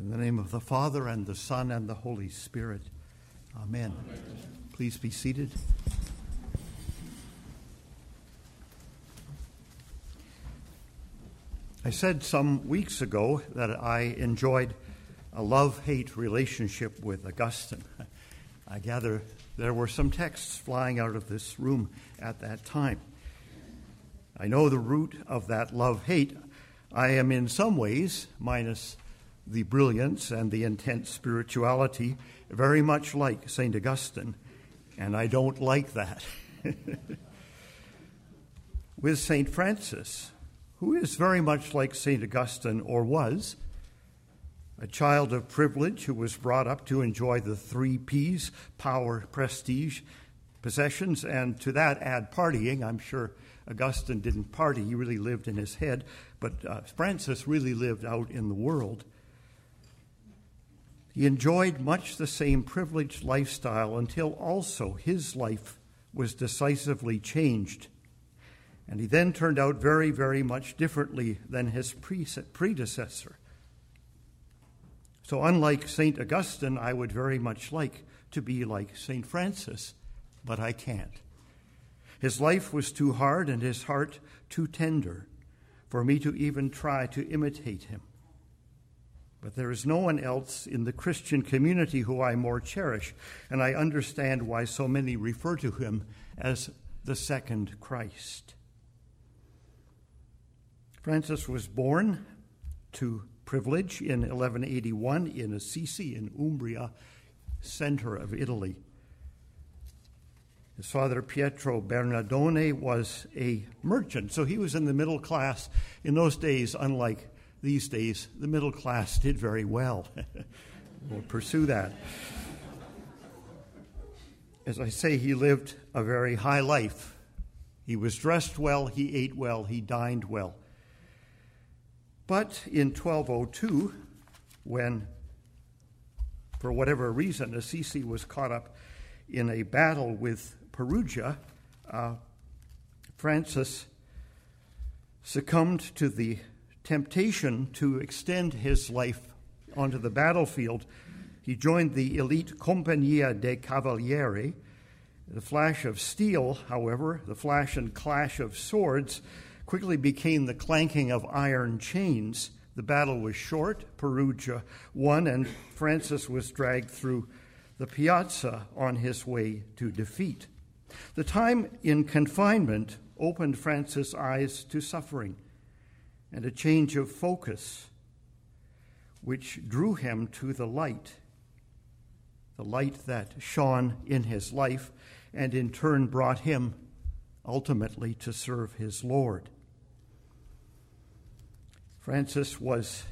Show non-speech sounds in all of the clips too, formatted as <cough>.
In the name of the Father, and the Son, and the Holy Spirit. Amen. Amen. Please be seated. I said some weeks ago that I enjoyed a love hate relationship with Augustine. I gather there were some texts flying out of this room at that time. I know the root of that love hate. I am in some ways, minus the brilliance and the intense spirituality, very much like St. Augustine, and I don't like that. <laughs> With St. Francis, who is very much like St. Augustine, or was, a child of privilege who was brought up to enjoy the three P's power, prestige, possessions, and to that add partying. I'm sure Augustine didn't party, he really lived in his head, but uh, Francis really lived out in the world. He enjoyed much the same privileged lifestyle until also his life was decisively changed. And he then turned out very, very much differently than his predecessor. So, unlike St. Augustine, I would very much like to be like St. Francis, but I can't. His life was too hard and his heart too tender for me to even try to imitate him. But there is no one else in the Christian community who I more cherish, and I understand why so many refer to him as the second Christ. Francis was born to privilege in 1181 in Assisi in Umbria, center of Italy. His father, Pietro Bernardone, was a merchant, so he was in the middle class. In those days, unlike these days, the middle class did very well. <laughs> we'll pursue that. As I say, he lived a very high life. He was dressed well, he ate well, he dined well. But in 1202, when, for whatever reason, Assisi was caught up in a battle with Perugia, uh, Francis succumbed to the temptation to extend his life onto the battlefield, he joined the elite Compagnia dei Cavalieri. The flash of steel, however, the flash and clash of swords, quickly became the clanking of iron chains. The battle was short. Perugia won, and Francis was dragged through the piazza on his way to defeat. The time in confinement opened Francis' eyes to suffering and a change of focus, which drew him to the light, the light that shone in his life and in turn brought him ultimately to serve his Lord. Francis was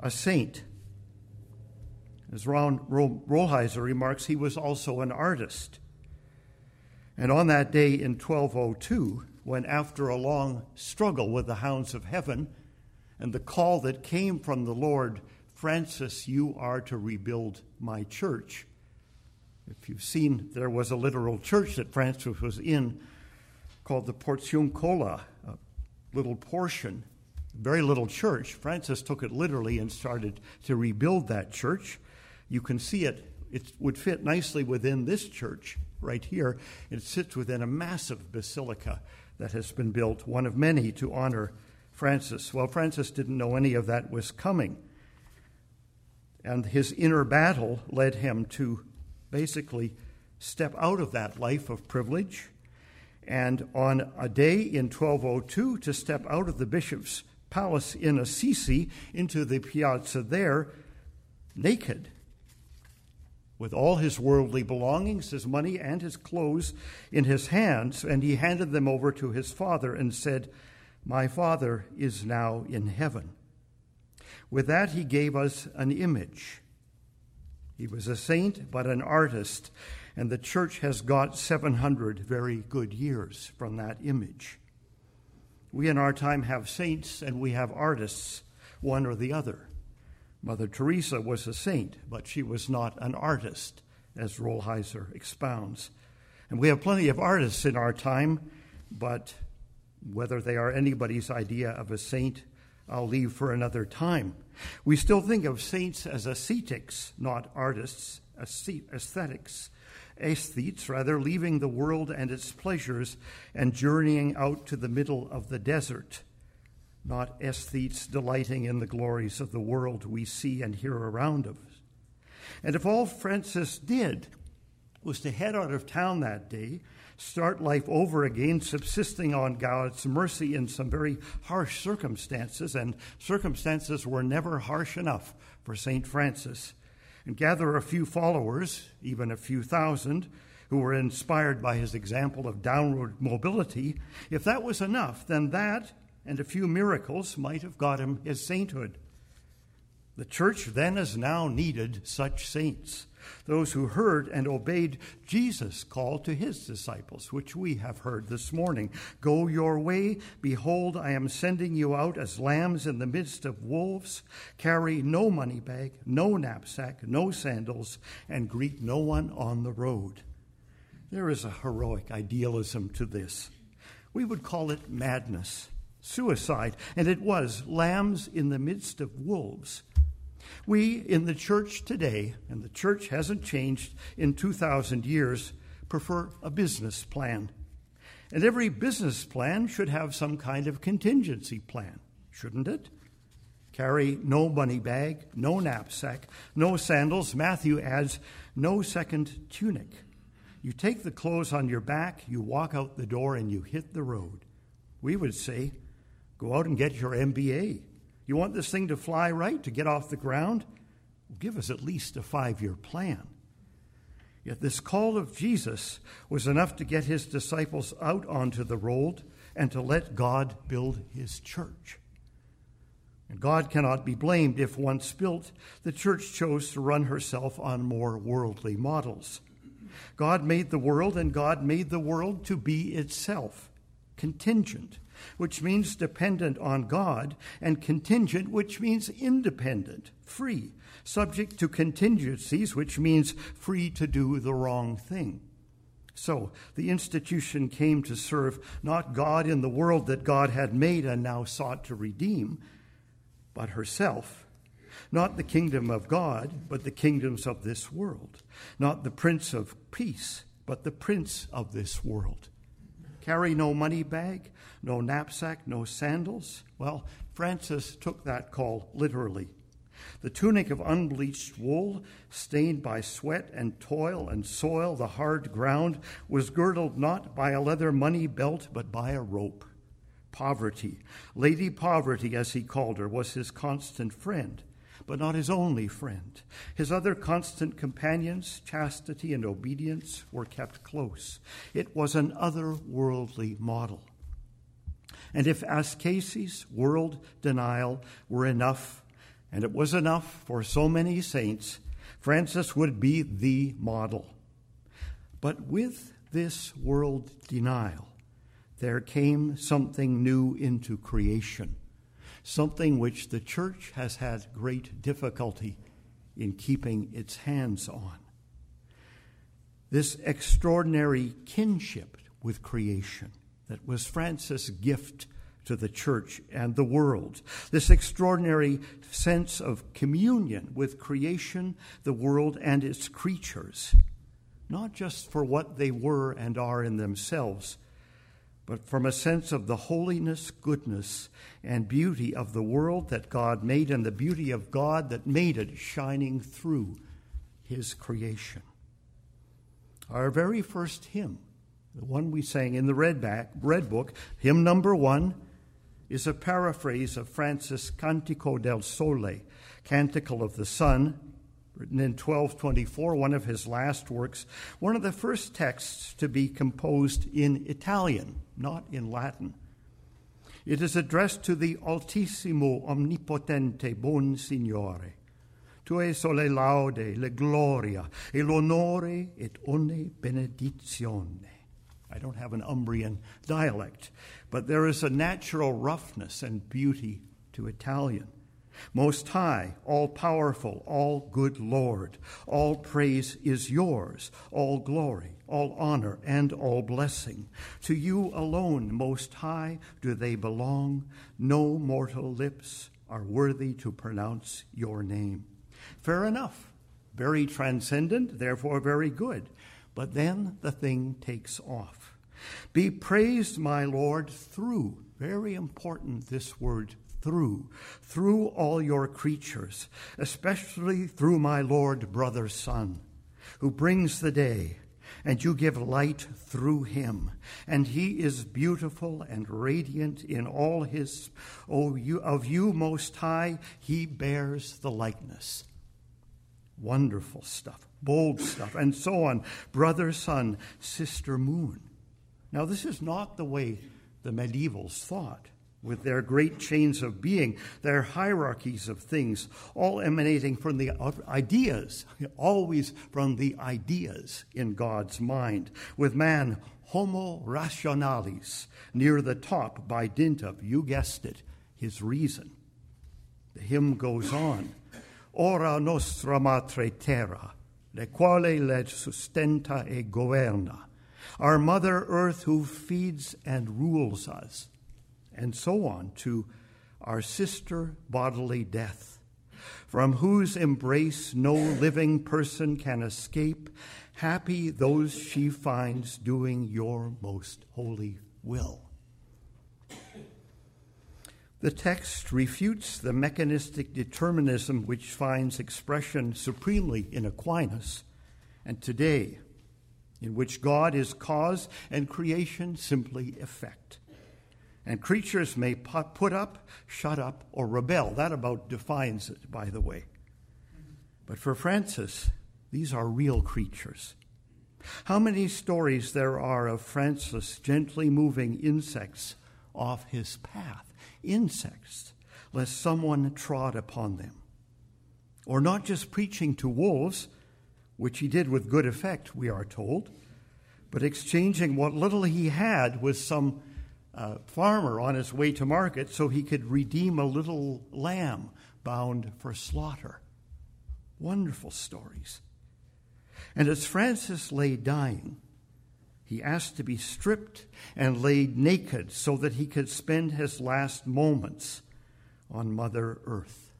a saint. As Ron Rolheiser remarks, he was also an artist. And on that day in 1202, when, after a long struggle with the hounds of heaven and the call that came from the Lord, Francis, you are to rebuild my church. If you've seen, there was a literal church that Francis was in called the Portiuncula, a little portion, very little church. Francis took it literally and started to rebuild that church. You can see it, it would fit nicely within this church right here. It sits within a massive basilica that has been built, one of many to honor Francis. Well, Francis didn't know any of that was coming. And his inner battle led him to basically step out of that life of privilege and on a day in 1202 to step out of the bishop's palace in Assisi into the piazza there naked with all his worldly belongings, his money, and his clothes in his hands, and he handed them over to his father and said, My father is now in heaven. With that, he gave us an image. He was a saint, but an artist, and the church has got 700 very good years from that image. We in our time have saints and we have artists, one or the other. Mother Teresa was a saint, but she was not an artist, as Rolheiser expounds. And we have plenty of artists in our time, but whether they are anybody's idea of a saint, I'll leave for another time. We still think of saints as ascetics, not artists, aesthetics, aesthetes, rather, leaving the world and its pleasures and journeying out to the middle of the desert, not aesthetes delighting in the glories of the world we see and hear around us. And if all Francis did was to head out of town that day, start life over again, subsisting on God's mercy in some very harsh circumstances, and circumstances were never harsh enough for St. Francis, and gather a few followers, even a few thousand, who were inspired by his example of downward mobility, if that was enough, then that and a few miracles might have got him his sainthood. The church then as now needed such saints those who heard and obeyed Jesus' call to his disciples, which we have heard this morning. Go your way. Behold, I am sending you out as lambs in the midst of wolves. Carry no money bag, no knapsack, no sandals, and greet no one on the road. There is a heroic idealism to this. We would call it madness, suicide, and it was lambs in the midst of wolves. We in the church today, and the church hasn't changed in 2,000 years, prefer a business plan. And every business plan should have some kind of contingency plan, shouldn't it? Carry no money bag, no knapsack, no sandals. Matthew adds, no second tunic. You take the clothes on your back, you walk out the door, and you hit the road. We would say, go out and get your MBA. You want this thing to fly right, to get off the ground? Give us at least a five year plan. Yet this call of Jesus was enough to get his disciples out onto the road and to let God build his church. And God cannot be blamed if, once built, the church chose to run herself on more worldly models. God made the world, and God made the world to be itself, contingent, which means dependent on God, and contingent, which means independent, free, subject to contingencies, which means free to do the wrong thing. So the institution came to serve not God in the world that God had made and now sought to redeem, but herself. Not the kingdom of God, but the kingdoms of this world. Not the prince of peace, but the prince of this world. Carry no money bag, no knapsack, no sandals. Well, Francis took that call literally. The tunic of unbleached wool, stained by sweat and toil and soil, the hard ground, was girdled not by a leather money belt, but by a rope. Poverty, Lady Poverty, as he called her, was his constant friend but not his only friend. His other constant companions, chastity and obedience, were kept close. It was an otherworldly model. And if ascesis, world denial, were enough, and it was enough for so many saints, Francis would be the model. But with this world denial, there came something new into creation something which the church has had great difficulty in keeping its hands on. This extraordinary kinship with creation that was Francis' gift to the church and the world. This extraordinary sense of communion with creation, the world, and its creatures, not just for what they were and are in themselves but from a sense of the holiness, goodness, and beauty of the world that God made and the beauty of God that made it shining through his creation. Our very first hymn, the one we sang in the red, back, red book, hymn number one, is a paraphrase of Francis' Cantico del Sole, Canticle of the Sun, written in 1224, one of his last works, one of the first texts to be composed in Italian, not in Latin. It is addressed to the Altissimo Omnipotente Bon Signore. Tue sole laude, le gloria, e l'onore et ogni benedizione. I don't have an Umbrian dialect, but there is a natural roughness and beauty to Italian. Most High, all powerful, all good Lord, all praise is yours, all glory, all honor, and all blessing. To you alone, Most High, do they belong. No mortal lips are worthy to pronounce your name. Fair enough. Very transcendent, therefore very good. But then the thing takes off. Be praised, my Lord, through. Very important, this word through, through all your creatures, especially through my Lord, brother, Sun, who brings the day, and you give light through him. And he is beautiful and radiant in all his, oh, you, of you, Most High, he bears the likeness. Wonderful stuff, bold stuff, and so on. Brother, sun, sister, moon. Now, this is not the way the medievals thought with their great chains of being, their hierarchies of things, all emanating from the ideas, always from the ideas in God's mind, with man homo rationalis, near the top by dint of, you guessed it, his reason. The hymn goes on, Ora nostra matre terra, le quale leg sustenta e governa, our mother earth who feeds and rules us and so on to our sister bodily death, from whose embrace no living person can escape. Happy those she finds doing your most holy will. The text refutes the mechanistic determinism which finds expression supremely in Aquinas and today, in which God is cause and creation simply effect and creatures may put up, shut up, or rebel. That about defines it, by the way. But for Francis, these are real creatures. How many stories there are of Francis gently moving insects off his path, insects, lest someone trod upon them. Or not just preaching to wolves, which he did with good effect, we are told, but exchanging what little he had with some uh, farmer on his way to market so he could redeem a little lamb bound for slaughter. Wonderful stories. And as Francis lay dying, he asked to be stripped and laid naked so that he could spend his last moments on Mother Earth.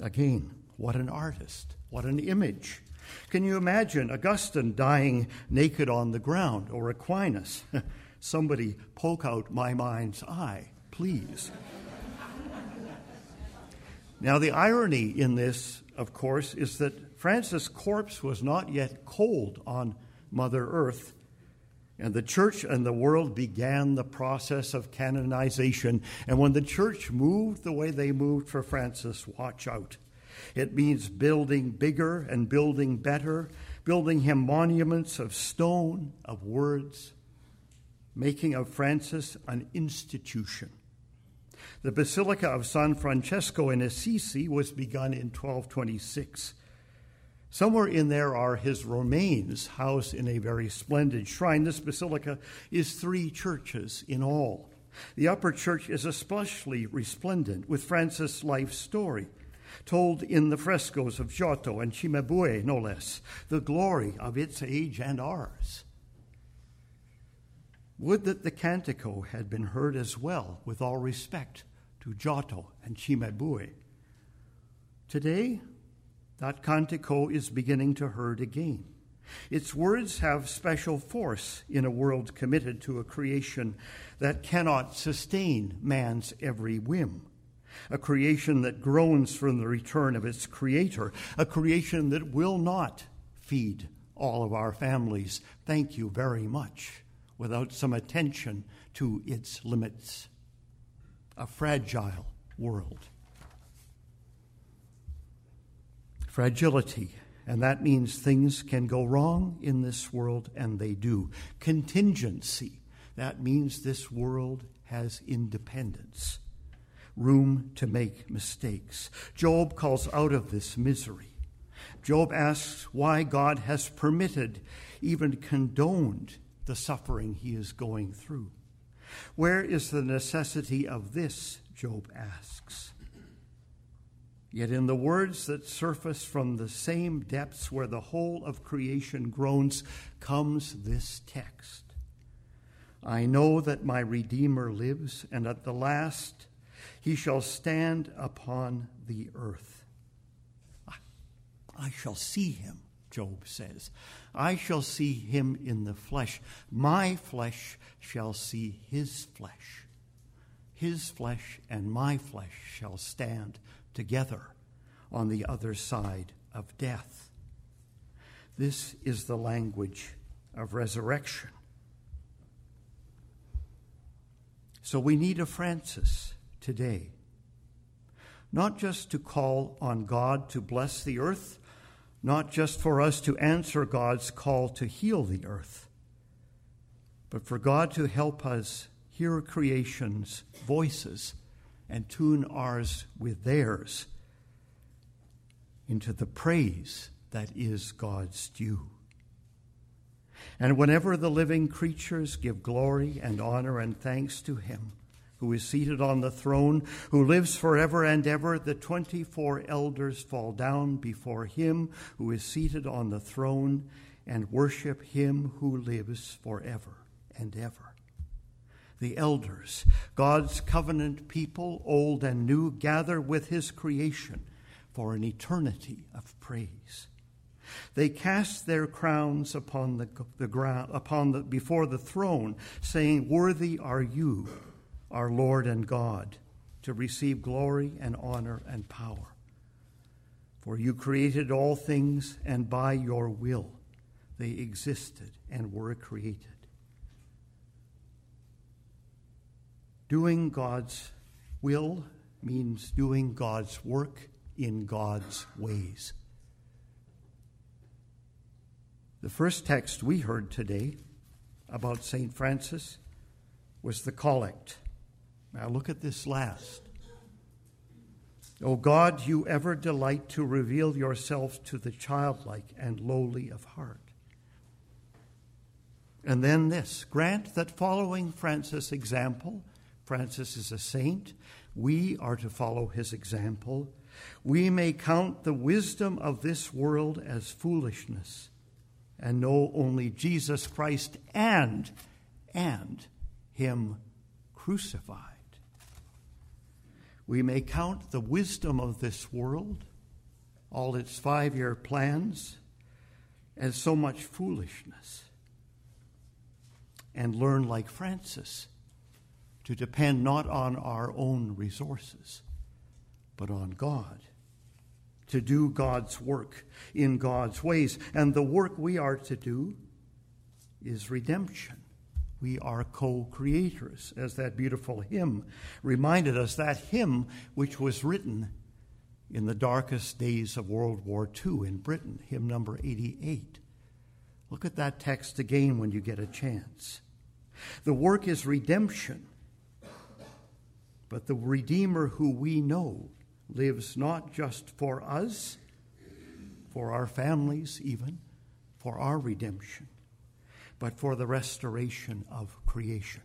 Again, what an artist, what an image. Can you imagine Augustine dying naked on the ground or Aquinas? <laughs> Somebody poke out my mind's eye, please. now, the irony in this, of course, is that Francis' corpse was not yet cold on Mother Earth, and the church and the world began the process of canonization. And when the church moved the way they moved for Francis, watch out. It means building bigger and building better, building him monuments of stone, of words, making of Francis an institution. The Basilica of San Francesco in Assisi was begun in 1226. Somewhere in there are his remains, housed in a very splendid shrine. This basilica is three churches in all. The upper church is especially resplendent with Francis' life story, told in the frescoes of Giotto and Cimabue, no less, the glory of its age and ours. Would that the cantico had been heard as well, with all respect to Giotto and Cimabue. Today, that cantico is beginning to heard again. Its words have special force in a world committed to a creation that cannot sustain man's every whim, a creation that groans from the return of its creator, a creation that will not feed all of our families. Thank you very much without some attention to its limits. A fragile world. Fragility, and that means things can go wrong in this world, and they do. Contingency, that means this world has independence, room to make mistakes. Job calls out of this misery. Job asks why God has permitted, even condoned, the suffering he is going through. Where is the necessity of this? Job asks. Yet in the words that surface from the same depths where the whole of creation groans comes this text I know that my Redeemer lives, and at the last he shall stand upon the earth. I shall see him, Job says. I shall see him in the flesh. My flesh shall see his flesh. His flesh and my flesh shall stand together on the other side of death. This is the language of resurrection. So we need a Francis today, not just to call on God to bless the earth, not just for us to answer God's call to heal the earth, but for God to help us hear creation's voices and tune ours with theirs into the praise that is God's due. And whenever the living creatures give glory and honor and thanks to Him, who is seated on the throne, who lives forever and ever, the 24 elders fall down before Him who is seated on the throne and worship Him who lives forever and ever. The elders, God's covenant people, old and new, gather with His creation for an eternity of praise. They cast their crowns upon the, the ground, upon the, before the throne, saying, Worthy are you, our Lord and God, to receive glory and honor and power. For you created all things, and by your will they existed and were created. Doing God's will means doing God's work in God's ways. The first text we heard today about St. Francis was the collect. Now look at this last. O God, you ever delight to reveal yourself to the childlike and lowly of heart. And then this grant that following Francis' example, Francis is a saint, we are to follow his example we may count the wisdom of this world as foolishness and know only Jesus Christ and and him crucified. We may count the wisdom of this world, all its five-year plans, as so much foolishness and learn like Francis to depend not on our own resources but on God. To do God's work in God's ways. And the work we are to do is redemption. We are co creators, as that beautiful hymn reminded us, that hymn which was written in the darkest days of World War II in Britain, hymn number 88. Look at that text again when you get a chance. The work is redemption, but the Redeemer who we know lives not just for us, for our families, even, for our redemption, but for the restoration of creation.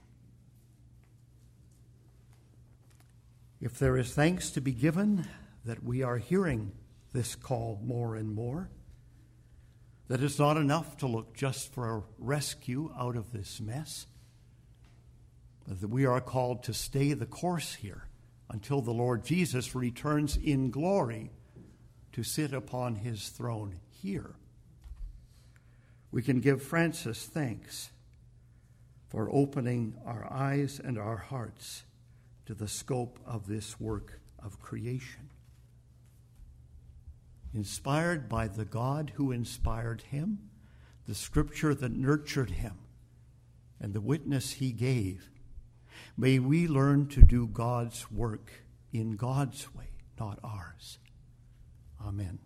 If there is thanks to be given that we are hearing this call more and more, that it's not enough to look just for a rescue out of this mess, but that we are called to stay the course here until the Lord Jesus returns in glory to sit upon his throne here. We can give Francis thanks for opening our eyes and our hearts to the scope of this work of creation. Inspired by the God who inspired him, the scripture that nurtured him, and the witness he gave May we learn to do God's work in God's way, not ours. Amen.